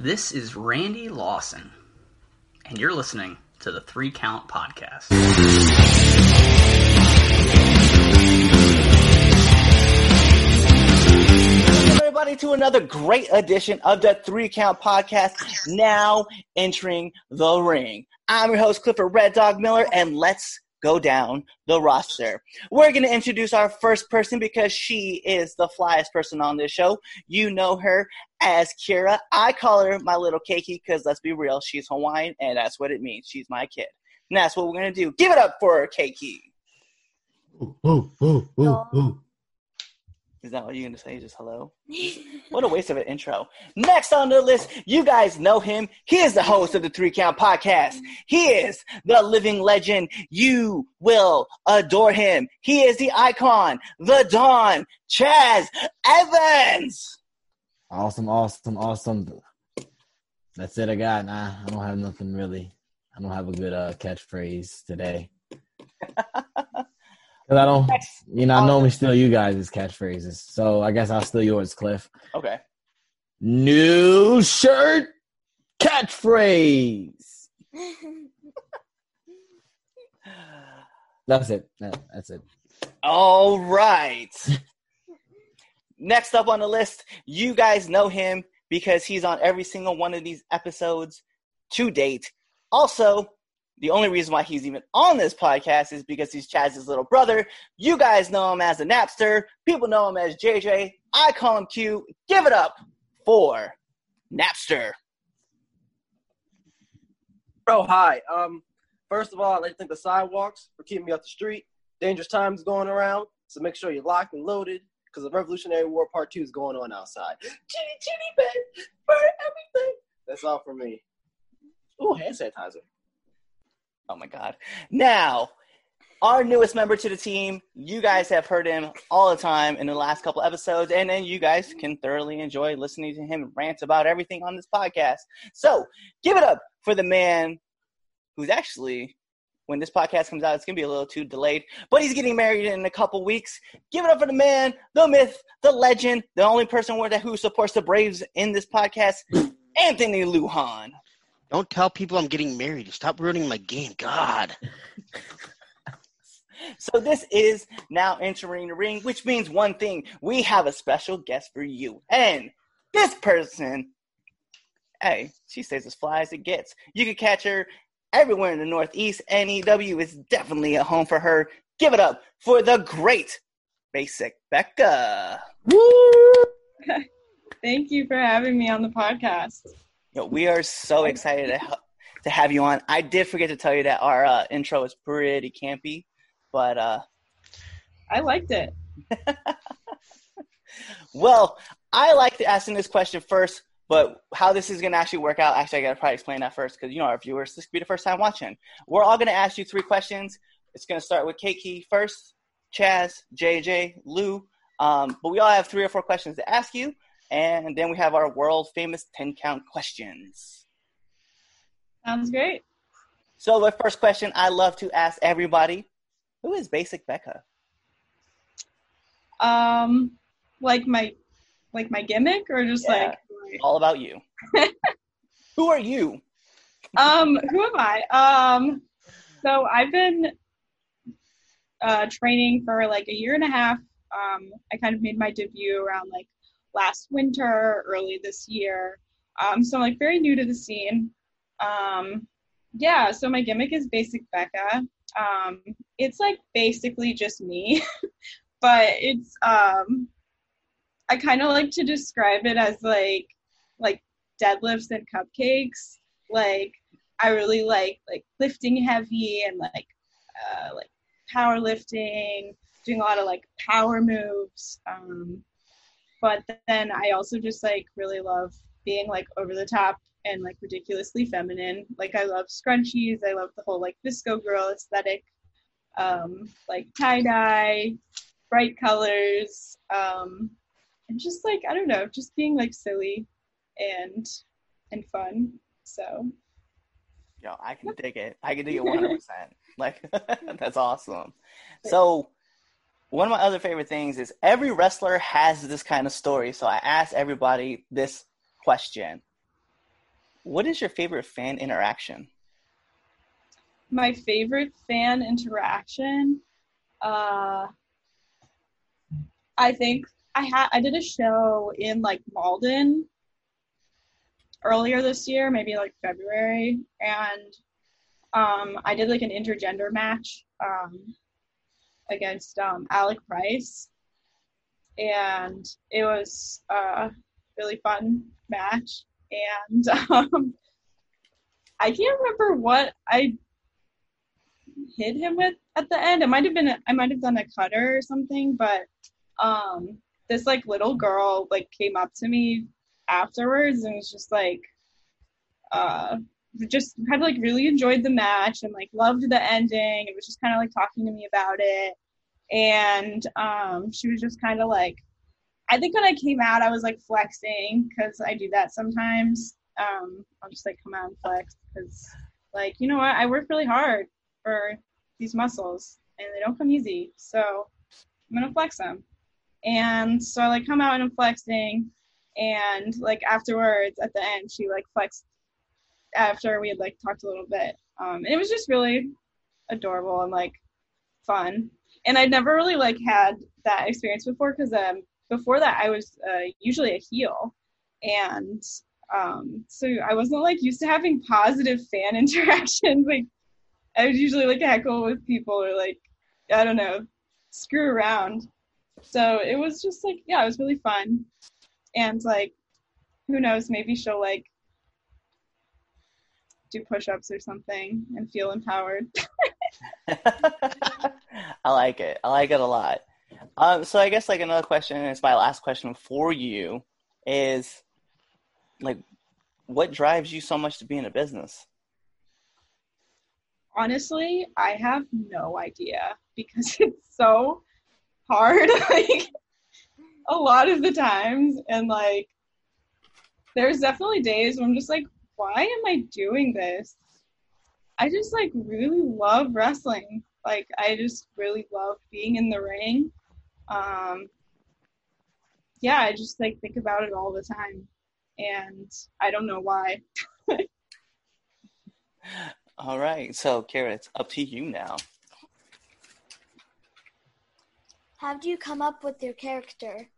This is Randy Lawson, and you're listening to the Three Count Podcast. Welcome everybody to another great edition of the Three Count Podcast. Now entering the ring. I'm your host Clifford Red Dog Miller, and let's go down the roster. We're going to introduce our first person because she is the flyest person on this show. You know her as Kira. I call her my little Keiki because let's be real, she's Hawaiian, and that's what it means. She's my kid. And that's what we're going to do. Give it up for Keiki. Ooh, ooh, ooh, ooh, ooh. Is that what you're going to say? Just hello? What a waste of an intro. Next on the list, you guys know him. He is the host of the Three Count Podcast. He is the living legend. You will adore him. He is the icon, the Don, Chaz Evans. Awesome, awesome, awesome. That's it I got. Nah, I don't have nothing really. I don't have a good uh, catchphrase today. Cause I don't, you know, I normally steal you guys' catchphrases. So I guess I'll steal yours, Cliff. Okay. New shirt catchphrase. That's it. That's it. All right. Next up on the list, you guys know him because he's on every single one of these episodes to date. Also, the only reason why he's even on this podcast is because he's Chaz's little brother. You guys know him as a Napster. People know him as JJ. I call him Q. Give it up for Napster. Bro, hi. Um, first of all, I'd like to thank the sidewalks for keeping me off the street. Dangerous times going around, so make sure you're locked and loaded because the Revolutionary War Part Two is going on outside. Chitty chitty bang, burn everything. That's all for me. Ooh, hand sanitizer. Oh my God. Now, our newest member to the team, you guys have heard him all the time in the last couple episodes, and then you guys can thoroughly enjoy listening to him rant about everything on this podcast. So, give it up for the man who's actually, when this podcast comes out, it's to be a little too delayed, but he's getting married in a couple weeks. Give it up for the man, the myth, the legend, the only person who supports the Braves in this podcast, Anthony Lujan. Don't tell people I'm getting married. Stop ruining my game. God. So this is now entering the ring, which means one thing: we have a special guest for you. And this person, hey, she stays as fly as it gets. You can catch her everywhere in the Northeast. NEW is definitely a home for her. Give it up for the great Basic Becca. Woo! Thank you for having me on the podcast. Yo, we are so excited to, ha- to have you on. I did forget to tell you that our uh, intro is pretty campy, but uh, I liked it. well, I like asking this question first, but how this is going to actually work out, actually, I got to probably explain that first because, you know, our viewers, this could be the first time watching. We're all going to ask you three questions. It's going to start with Keiki first, Chaz, JJ, Lou. Um, but we all have three or four questions to ask you, and then we have our world famous 10 count questions. Sounds great. So, the first question I love to ask everybody who is Basic Becca? Um, like my, like my gimmick, or just Yeah. like, All about you. who are you? um, who am I? Um, so I've been uh, training for like a year and a half. Um, I kind of made my debut around like last winter, early this year. Um, so I'm like very new to the scene. Um, yeah, so my gimmick is Basic Becca. Um, it's like basically just me, but it's um, I kind of like to describe it as like like deadlifts and cupcakes. Like I really like like lifting heavy and like uh, like powerlifting, doing a lot of like power moves. Um, but then I also just like really love being like over the top and like ridiculously feminine. Like I love scrunchies. I love the whole like VSCO girl aesthetic. Um, like tie dye, bright colors, um, and just like I don't know, just being like silly and and fun. So Yo, I can dig it. I can dig it 100%. like, that's awesome. So, one of my other favorite things is every wrestler has this kind of story. So, I asked everybody this question what is your favorite fan interaction? My favorite fan interaction. Uh, I think I had I did a show in like Malden earlier this year, maybe like February, and um, I did like an intergender match um, against um, Alec Price, and it was a really fun match. And um, I can't remember what I hit him with at the end. It might have been I might have done a cutter or something, but um, this like little girl like came up to me afterwards and was just like uh just had like really enjoyed the match and like loved the ending. It was just kind of like talking to me about it. And um she was just kind of like I think when I came out I was like flexing cuz I do that sometimes. Um I'll just like come out and flex cuz like you know what I work really hard for these muscles and they don't come easy. So I'm to flex them. And so I like come out and I'm flexing and like afterwards at the end she like flexed after we had like talked a little bit. Um and it was just really adorable and like fun. And i'd never really like had that experience before because um before that i was uh, usually a heel. And um so i wasn't like used to having positive fan interactions. Like i was usually like heckle with people or like i don't know screw around. So it was just like yeah it was really fun and like who knows maybe she'll like do push-ups or something and feel empowered I like it. I like it a lot. Um, so I guess like another question, and it's my last question for you, is like, what drives you so much to be in a business? honestly i have no idea because it's so hard like a lot of the times and like there's definitely days when i'm just like why am i doing this i just like really love wrestling like i just really love being in the ring um yeah i just like think about it all the time and i don't know why All right, so Kara, it's up to you now. How do you come up with your character?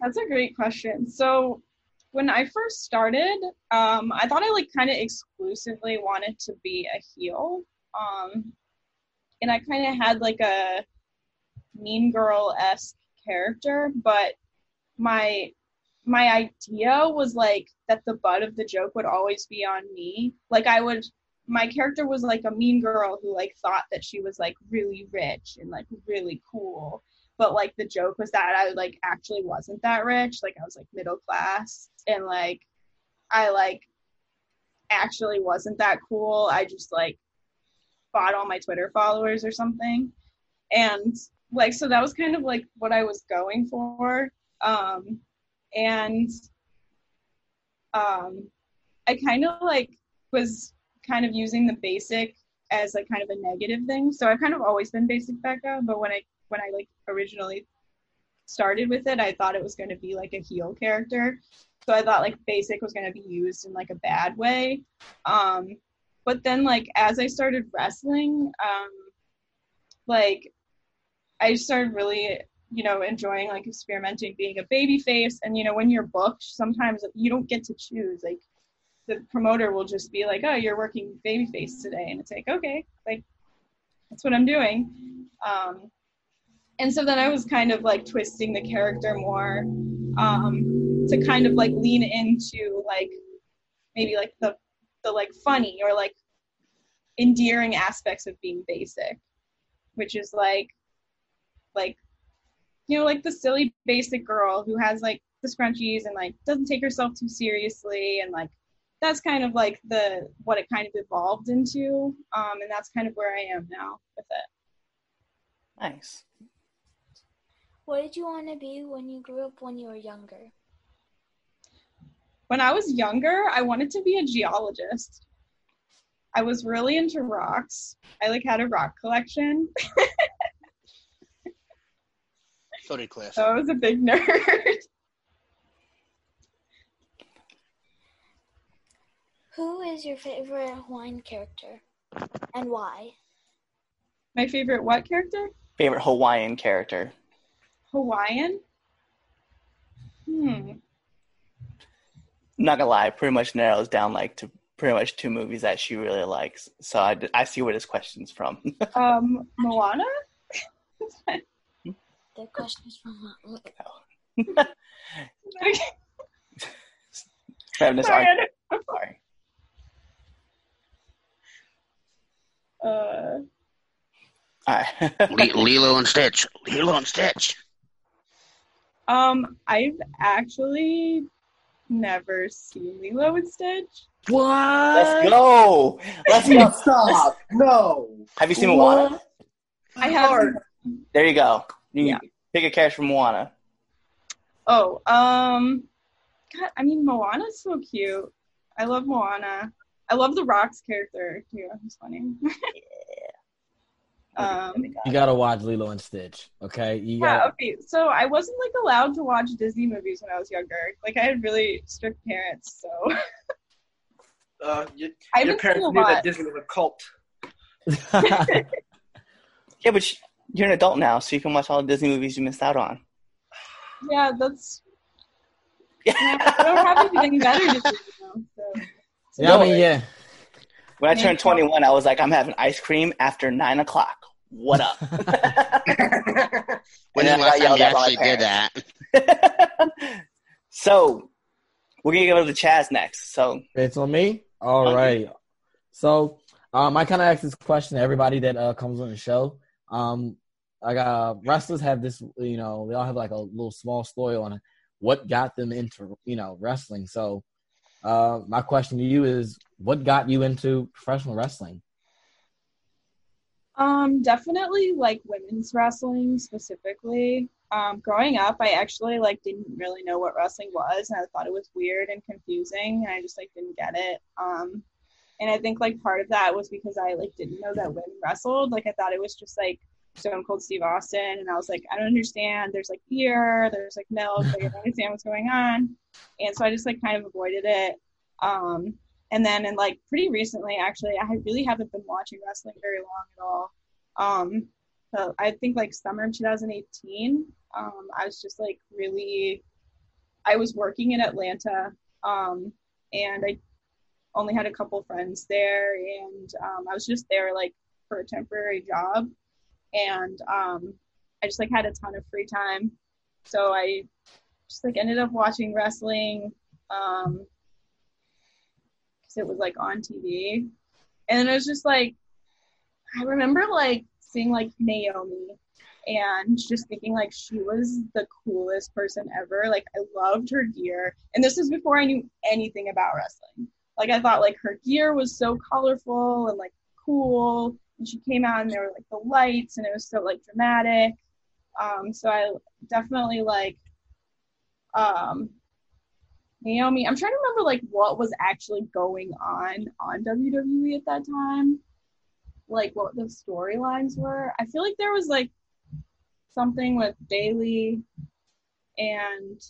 That's a great question. So when I first started, um, I thought I like kind of exclusively wanted to be a heel. Um, and I kind of had like a mean girl esque character, but my my idea was like that the butt of the joke would always be on me. Like I would my character was like a mean girl who like thought that she was like really rich and like really cool but like the joke was that i like actually wasn't that rich. Like i was like middle class and like i like actually wasn't that cool. I just like bought all my twitter followers or something. And like so that was kind of like what i was going for. Um and um i kind of like was kind of using the basic as like kind of a negative thing. So I've kind of always been basic Becca, but when I when I like originally started with it, I thought it was going to be like a heel character. So I thought like basic was going to be used in like a bad way. Um but then like as I started wrestling, um like I started really you know enjoying like experimenting being a baby face and you know when you're booked sometimes you don't get to choose like the promoter will just be like, "Oh, you're working babyface today," and it's like, okay, like that's what I'm doing. Um, and so then I was kind of like twisting the character more um, to kind of like lean into like maybe like the the like funny or like endearing aspects of being basic, which is like like you know like the silly basic girl who has like the scrunchies and like doesn't take herself too seriously and like that's kind of like the what it kind of evolved into um, and that's kind of where i am now with it Nice. What did you want to be when you grew up when you were younger? when i was younger i wanted to be a geologist i was really into rocks i like had a rock collection So did Cliff. so i was a big nerd Who is your favorite Hawaiian character, and why? My favorite what character? Favorite Hawaiian character? Hawaiian. Hmm. Not gonna lie, pretty much narrows down like to pretty much two movies that she really likes. So I, I see where this question's from. Um, Moana. The question is from We're having this Sorry. I don't- Sorry. uh, All right. Lilo and Stitch. Lilo and Stitch. Um, I've actually never seen Lilo and Stitch. What? Let's go. Let's go. Stop. No. Have you seen Moana? I have. There you go. You can Yeah. pick a character from Moana. Oh, um, God, I mean Moana's so cute. I love Moana. I love the Rock's character too. He's funny. um, You gotta watch Lilo and Stitch. Okay, you yeah. got. Okay. So I wasn't like allowed to watch Disney movies when I was younger. Like I had really strict parents, so Uh, you, your parents knew that Disney was a cult. Yeah, but you're an adult now, so you can watch all the Disney movies you missed out on. Yeah, that's. Yeah. I don't have anything better to do now. So. so yeah, I mean, yeah. When I turned 21, I was like, I'm having ice cream after 9 o'clock. What up? when And the I last got time yelled you at by my actually did that? so, we're going to go to the Chaz next. So, It's on me. All Okay. right. So, um, I kind of ask this question to everybody that uh, comes on the show. Um, like uh, wrestlers have this, you know, they all have like a little small story on what got them into, you know, wrestling. So, uh, my question to you is, what got you into professional wrestling? Um, definitely like women's wrestling specifically. Um, growing up, I actually like didn't really know what wrestling was, and I thought it was weird and confusing, and I just like didn't get it. Um, and I think like part of that was because I like didn't know that women wrestled. Like I thought it was just like Stone Cold Steve Austin, and I was like, I don't understand. There's like beer, there's like milk, like I don't understand what's going on, and so I just like kind of avoided it. Um, and then and like pretty recently actually i really haven't been watching wrestling very long at all um i think like summer of 2018 um i was just like really i was working in atlanta um and i only had a couple friends there and um, i was just there like for a temporary job and um i just like had a ton of free time so i just like ended up watching wrestling um it was like on TV. And it was just like I remember like seeing like Naomi and just thinking like she was the coolest person ever. Like I loved her gear. And this was before I knew anything about wrestling. Like I thought like her gear was so colorful and like cool. And she came out and there were like the lights and it was so like dramatic. Um so I definitely like um Naomi. I'm trying to remember like what was actually going on on WWE at that time, like what the storylines were. I feel like there was like something with Bayley, and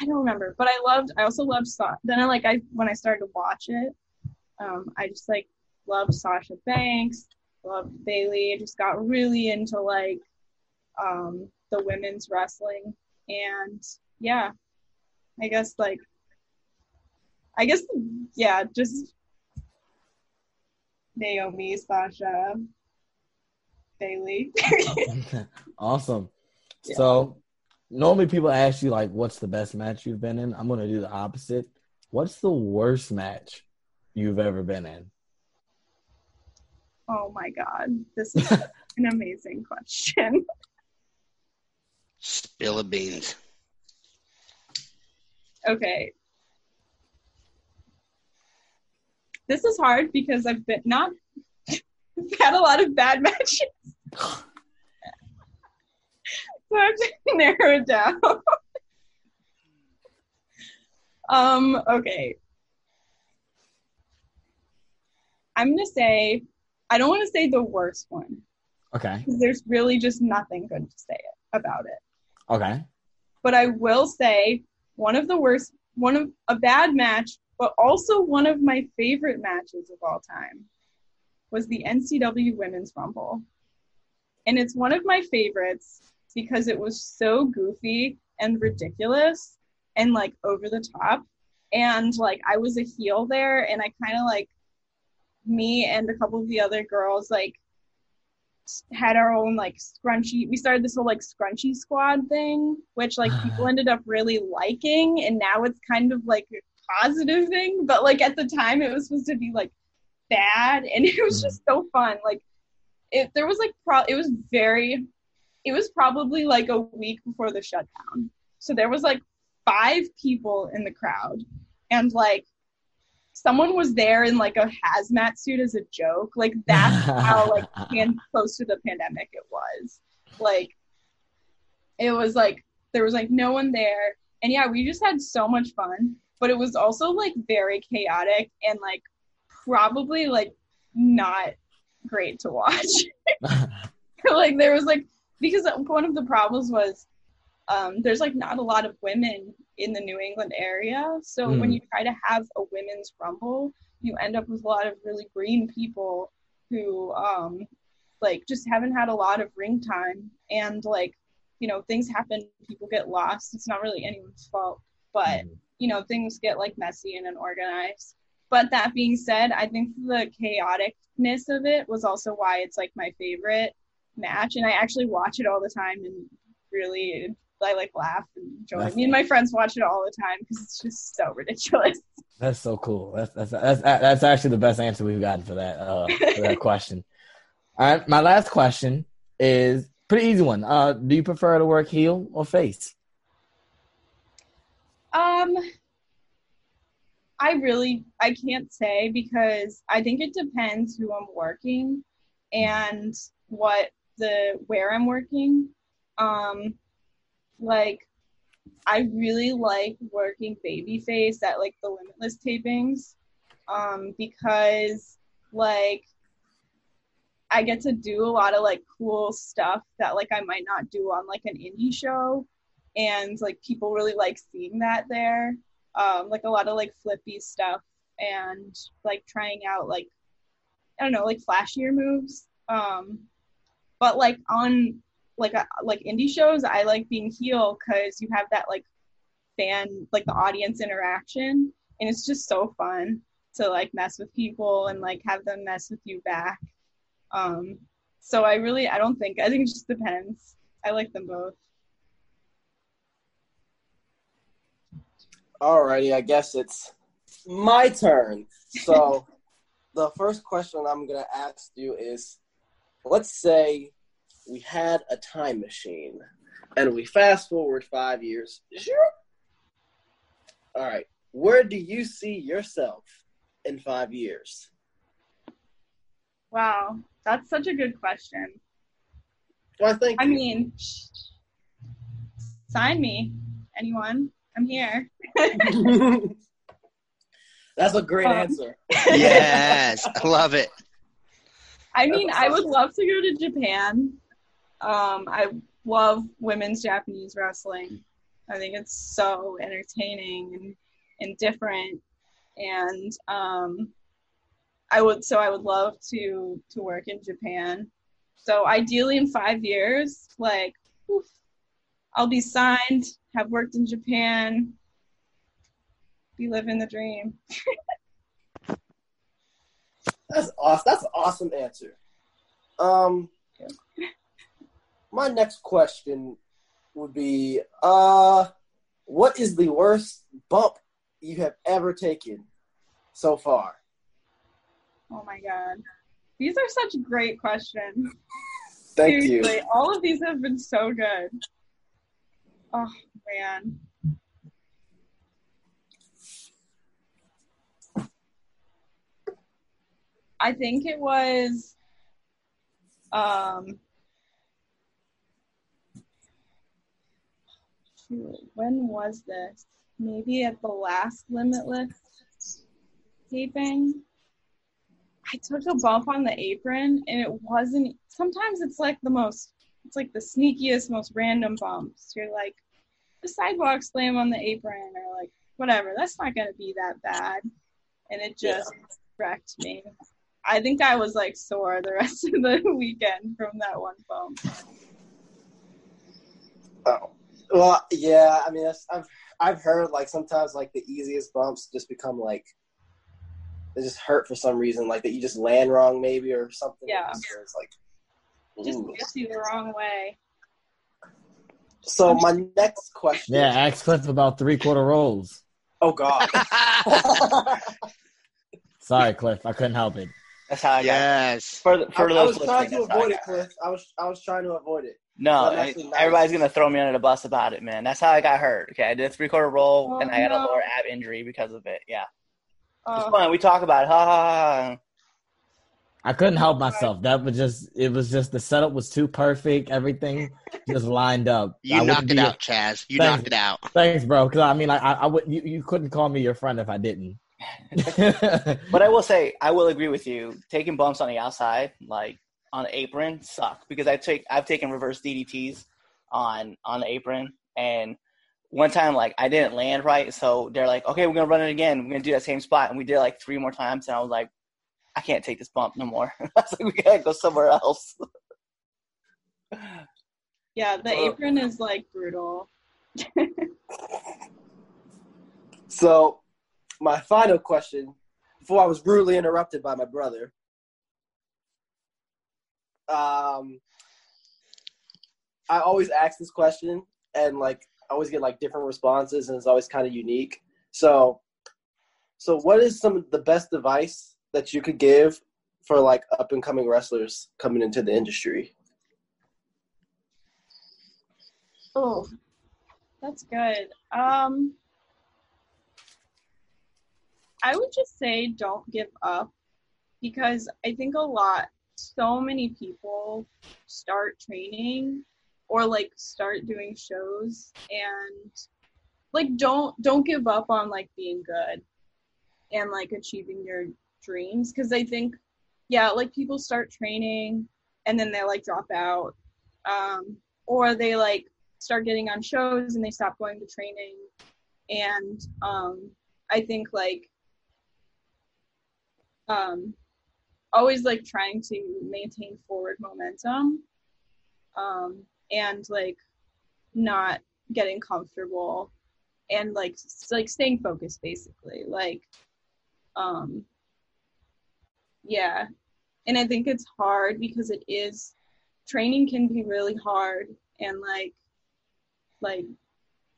I don't remember. But I loved. I also loved. Then I like I when I started to watch it, um, I just like loved Sasha Banks, loved Bayley. I just got really into like um, the women's wrestling, and yeah, I guess like I guess yeah, just Naomi, Sasha, Bayley. awesome. Yeah. So, normally people ask you like, "What's the best match you've been in?" I'm gonna do the opposite. What's the worst match you've ever been in? Oh my god, this is an amazing question. Spill of beans. Okay. This is hard because I've been not had a lot of bad matches. so I have to narrow it down. um, okay. I'm gonna say I don't want to say the worst one Okay. there's really just nothing good to say about it. Okay. but I will say one of the worst, one of a bad match But also one of my favorite matches of all time was the NCW Women's Rumble. And it's one of my favorites because it was so goofy and ridiculous and like over the top. And like I was a heel there and I kind of like me and a couple of the other girls like had our own like scrunchy we started this whole like scrunchy squad thing which like people ended up really liking and now it's kind of like a positive thing but like at the time it was supposed to be like bad and it was mm-hmm. just so fun like it there was like pro it was very it was probably like a week before the shutdown. So there was like five people in the crowd and like someone was there in like a hazmat suit as a joke. Like that's how like close to the pandemic it was. Like it was like there was like no one there. And yeah, we just had so much fun. But it was also like very chaotic and like probably like not great to watch. like there was like because one of the problems was um, there's like not a lot of women in the New England area. So Mm. when you try to have a women's rumble, you end up with a lot of really green people who um, like just haven't had a lot of ring time. And like you know things happen people get lost. It's not really anyone's fault but you know things get like messy and unorganized. But that being said i think the chaoticness of it was also why it's like my favorite match. And i actually watch it all the time and really i like laugh and enjoy me and my friends watch it all the time because it's just so ridiculous That's so cool. That's that's that's that's actually the best answer we've gotten for that uh, for that question. All right, my last question is pretty easy one. Uh, do you prefer to work heel or face? Um, I really I can't say because I think it depends who I'm working and what the where I'm working. Um, like I really like working babyface at like the Limitless tapings, um, because like I get to do a lot of like cool stuff that like I might not do on like an indie show. And like people really like seeing that there. Um like a lot of like flippy stuff and like trying out like i don't know like flashier moves. Um but like on like uh, like indie shows i like being heel because you have that like fan like the audience interaction and it's just so fun to like mess with people and like have them mess with you back. Um so i really i don't think i think it just depends. I like them both. Alrighty, I guess it's my turn. So, the first question I'm gonna ask you is, let's say we had a time machine, and we fast forward five years. Sure. All right, where do you see yourself in five years? Wow, that's such a good question. Well, I think I mean, sign me, anyone. I'm here. that's a great Um, answer. Yes, I love it. I mean, I would love to go to Japan. Um, I love women's Japanese wrestling. I think it's so entertaining and, and different. And um, I would so I would love to to work in Japan. So ideally in five years, like oof, I'll be signed, have worked in Japan, be living the dream. That's awesome. That's an awesome answer. Um, my next question would be, uh, what is the worst bump you have ever taken so far? Oh my god. These are such great questions. Thank Seriously, you. all of these have been so good. Oh man. I think it was um when was this? Maybe at the last Limitless taping. I took a bump on the apron and it wasn't sometimes it's like the most it's like the sneakiest, most random bumps. You're like the sidewalk slam on the apron or like whatever, that's not gonna be that bad. And it just wrecked me. I think I was like sore the rest of the weekend from that one bump. Oh, well, yeah. I mean, that's, I've I've heard like sometimes like the easiest bumps just become like they just hurt for some reason, like that you just land wrong maybe or something. Yeah. So it's like. Just ooh. gets you the wrong way. So my next question. Yeah, ask Cliff about three quarter rolls. Oh God. Sorry, Cliff, I couldn't help it. That's how I got. yes. For, the, I, for I was trying to that's how I avoid it. Cliff. I was I was trying to avoid it. No, I- everybody's gonna throw me under the bus about it, man. That's how I got hurt. Okay, I did a three quarter roll Oh, and I got a lower ab injury because of it. Yeah, it's Oh, fun. We talk about it. Ha ha ha. ha. I couldn't help myself. That was just it was just the setup was too perfect. Everything just lined up. You I knocked it be- out, Chaz. You Thanks. knocked it out. Thanks, bro. Because I mean, I, I, I would you, you couldn't call me your friend if I didn't. But I will say, I will agree with you. Taking bumps on the outside, like on the apron, suck because I take I've taken reverse DDTs on on the apron, and one time like I didn't land right, so they're like, okay, we're gonna run it again. We're gonna do that same spot, and we did it like three more times, and I was like, I can't take this bump no more. I was like, we gotta go somewhere else. yeah, the apron is like brutal. So my final question, before I was rudely interrupted by my brother. Um, I always ask this question, and like I always get like different responses, and it's always kind of unique. So, so what is some of the best advice that you could give for like up and coming wrestlers coming into the industry? Oh, that's good. Um, I would just say don't give up because I think a lot, so many people start training or like start doing shows and like don't don't give up on like being good and like achieving your dreams. Because I think yeah like people start training and then they like drop out um or they like start getting on shows and they stop going to training. And um i think like um always like trying to maintain forward momentum um and like not getting comfortable and like like staying focused basically. Like um yeah. And i think it's hard because it is training can be really hard and like like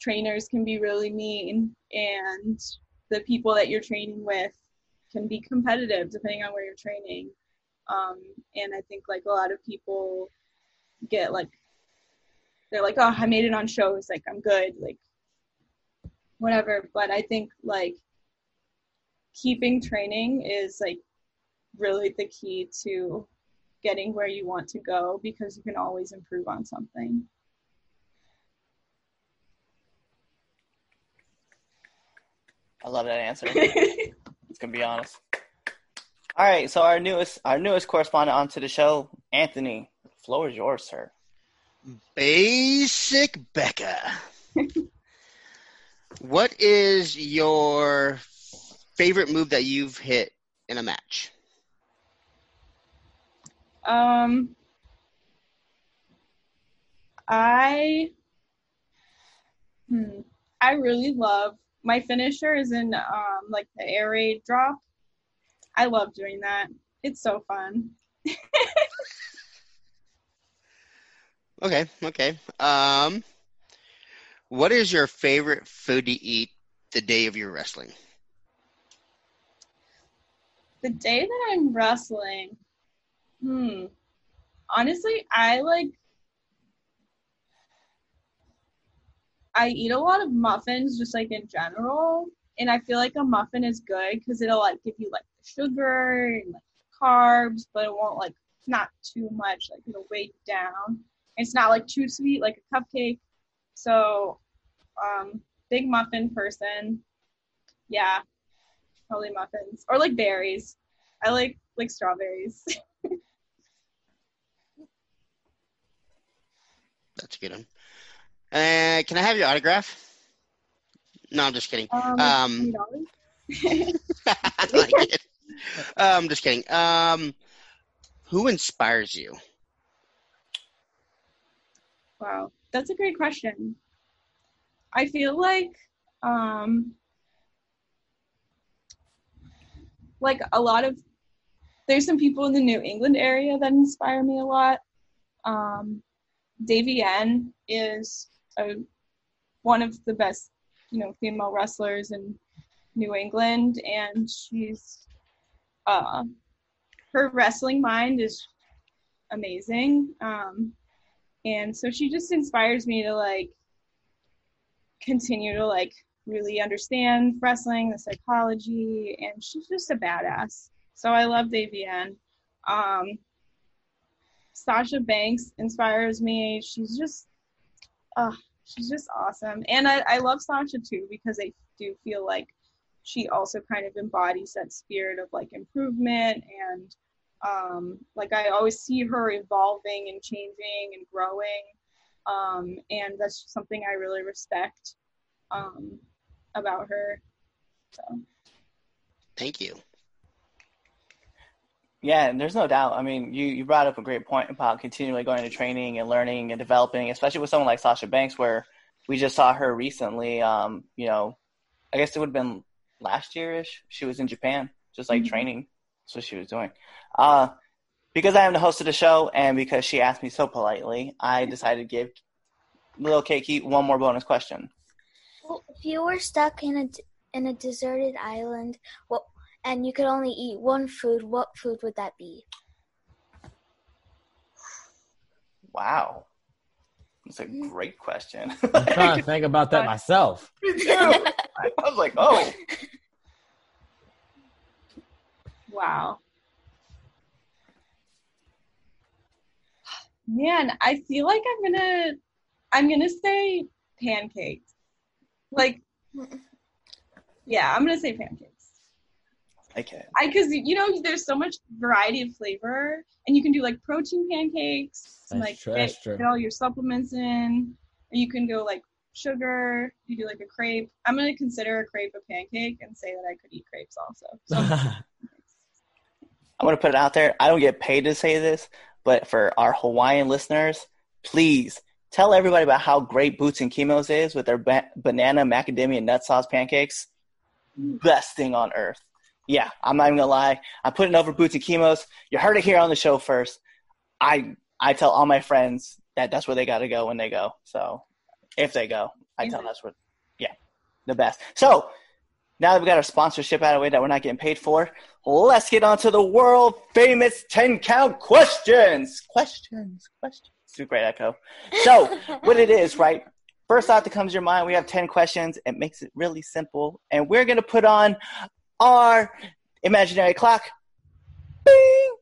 trainers can be really mean and the people that you're training with can be competitive depending on where you're training. Um, and i think like a lot of people get like they're like oh i made it on shows like i'm good like whatever. But i think like keeping training is like really the key to getting where you want to go because you can always improve on something. I love that answer. It's gonna be honest. All right, so our newest our newest correspondent onto the show, Anthony. The floor is yours, sir. Basic Becca. what is your favorite move that you've hit in a match? Um, I, hmm, I really love my finisher is in um like the air raid drop. I love doing that. It's so fun. Okay, okay. Um, what is your favorite food to eat the day of your wrestling? The day that I'm wrestling, hmm, honestly, I like. I eat a lot of muffins just like in general, and I feel like a muffin is good because it'll like give you like the sugar and like carbs, but it won't like not too much like it'll weigh you down. It's not like too sweet like a cupcake. So, um, big muffin person. Yeah, probably muffins or like berries. I like like strawberries. That's a good one. Uh, can I have your autograph? No, I'm just kidding. Um, Um, $20. I like it. Uh, I'm just kidding. Um, who inspires you? Wow, that's a great question. I feel like um like a lot of there's some people in the New England area that inspire me a lot. Um Davienne is a, one of the best, you know, female wrestlers in New England and she's uh her wrestling mind is amazing. Um and so she just inspires me to like continue to like really understand wrestling the psychology and she's just a badass so i love Davienne um sasha banks inspires me she's just uh she's just awesome and I, I love sasha too because i do feel like she also kind of embodies that spirit of like improvement and um, like I always see her evolving and changing and growing, um, and that's something I really respect um, about her. So Thank you. Yeah, and there's no doubt. I mean, you, you brought up a great point about continually going to training and learning and developing, especially with someone like Sasha Banks, where we just saw her recently. Um, you know, I guess it would have been last year ish. She was in Japan, just like Mhm. training. That's what she was doing. Uh, because I am the host of the show and because she asked me so politely, I decided to give Little Keiki one more bonus question. Well, if you were stuck in a d- in a deserted island, what and you could only eat one food, what food would that be? Wow. That's a mm-hmm. great question. I'm trying to think about that myself. I was like, oh. wow, man, I feel like I'm gonna I'm gonna say pancakes. Like, yeah, I'm gonna say pancakes. Okay. I because you know there's so much variety of flavor, and you can do like protein pancakes, and, like true, get, get all your supplements in. Or you can go like sugar. You do like a crepe. I'm gonna consider a crepe a pancake and say that I could eat crepes also. So I'm going to put it out there. I don't get paid to say this, but for our Hawaiian listeners, please tell everybody about how great Boots and Kimo's is with their ba- banana macadamia nut sauce pancakes. Best thing on earth. Yeah, I'm not even to lie. I'm putting over Boots and Kimo's. You heard it here on the show first. I I tell all my friends that that's where they got to go when they go. So if they go, I tell them that's where. yeah, the best. So now that we got our sponsorship out of the way that we're not getting paid for, let's get on to the world famous 10 count questions. Questions, questions. A great echo. So, what it is, right? First thought that comes to your mind, we have 10 questions. It makes it really simple. And we're going to put on our imaginary clock. Bing!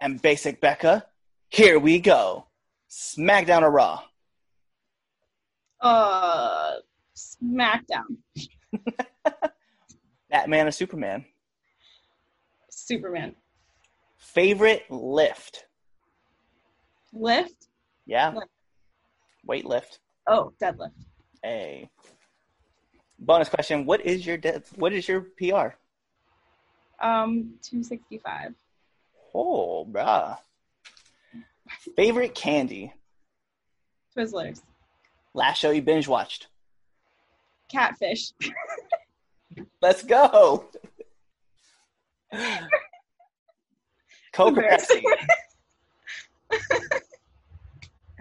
And basic Becca, here we go. SmackDown or Raw? uh, SmackDown, Batman or Superman? Superman, Favorite lift? lift. Yeah. Lift. Weight lift. Oh, deadlift. A bonus question: What is your de- what is your PR? Um, 265. Oh, bruh. Favorite candy? Twizzlers. Last show you binge watched? Catfish. Let's go. Coke Pepsi?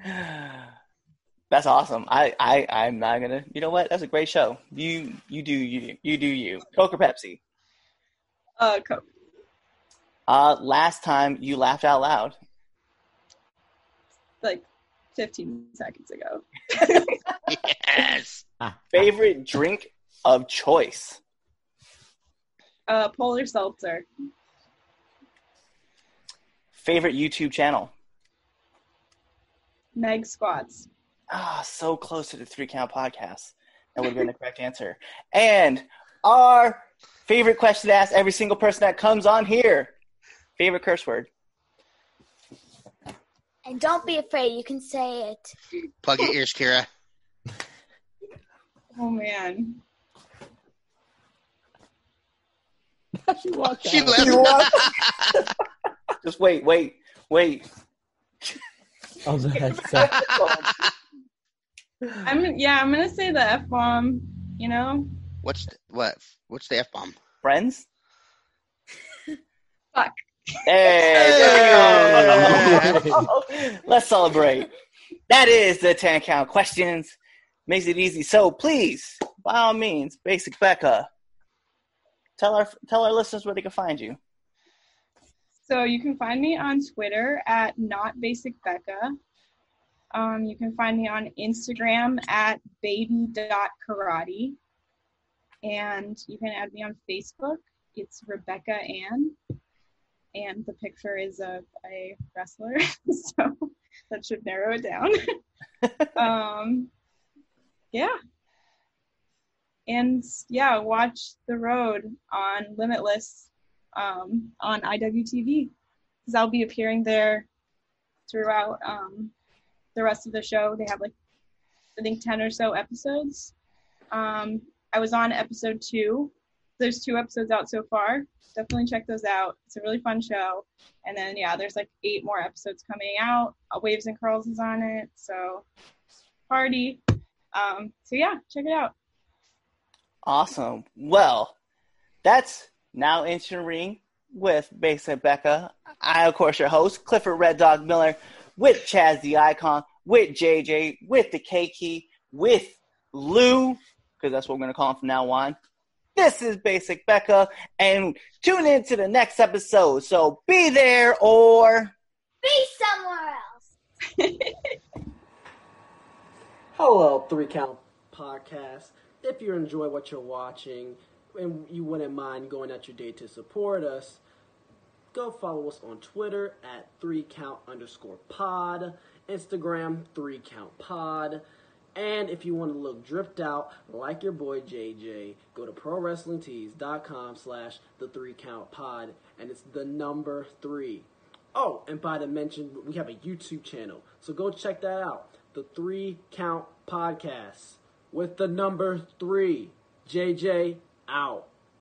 That's awesome. I, I, I'm not gonna. You know what? That's a great show. You, you do you, you do you. Coke or Pepsi? Uh, Coke. Uh, last time you laughed out loud. Like 15 seconds ago. Yes. Favorite drink of choice? Uh, Polar Seltzer. Favorite YouTube channel? Meg Squats. Ah, so close to the three count podcast. That would have been the correct answer. And our favorite question to ask every single person that comes on here. Favorite curse word? And don't be afraid, you can say it. Plug your ears, Kira. Oh man. she walked She out. left. You what? Just wait, wait, wait. I was like, so- I'm yeah, I'm gonna say the F bomb, you know? What's the, what? What's the f bomb? Friends? Fuck. Hey, there we go. Let's celebrate. That is the 10 count questions. Makes it easy. So please, by all means, Basic Becca, tell our tell our listeners where they can find you. So you can find me on Twitter at not basic Becca. Um, you can find me on Instagram at baby.karate. And you can add me on Facebook. It's Rebecca Ann. And the picture is of a wrestler. so that should narrow it down. um, yeah. And yeah, watch The Road on Limitless um, on IWTV because I'll be appearing there throughout um, the rest of the show. They have like I think ten or so episodes. Um, I was on episode two. There's two episodes out so far. Definitely check those out. It's a really fun show. And then yeah, there's like eight more episodes coming out. Uh, Waves and Curls is on it, so party. Um, so yeah, check it out. Awesome. Well, that's now entering with Basic Becca. I, of course, your host, Clifford Red Dog Miller, with Chaz the Icon, with JJ, with the K Key, with Lou, because that's what we're going to call him from now on. This is Basic Becca, and tune in to the next episode. So be there or. Be somewhere else. Hello, Three Count Podcast. If you enjoy what you're watching and you wouldn't mind going out your day to support us, go follow us on Twitter at Three Count underscore Pod, Instagram Three Count Pod, and if you want to look dripped out like your boy JJ, go to ProWrestlingTees.com slash The Three Count Pod, and it's the number three. Oh, and by the mention, we have a YouTube channel, so go check that out. The Three Count Podcast with the number three. JJ out.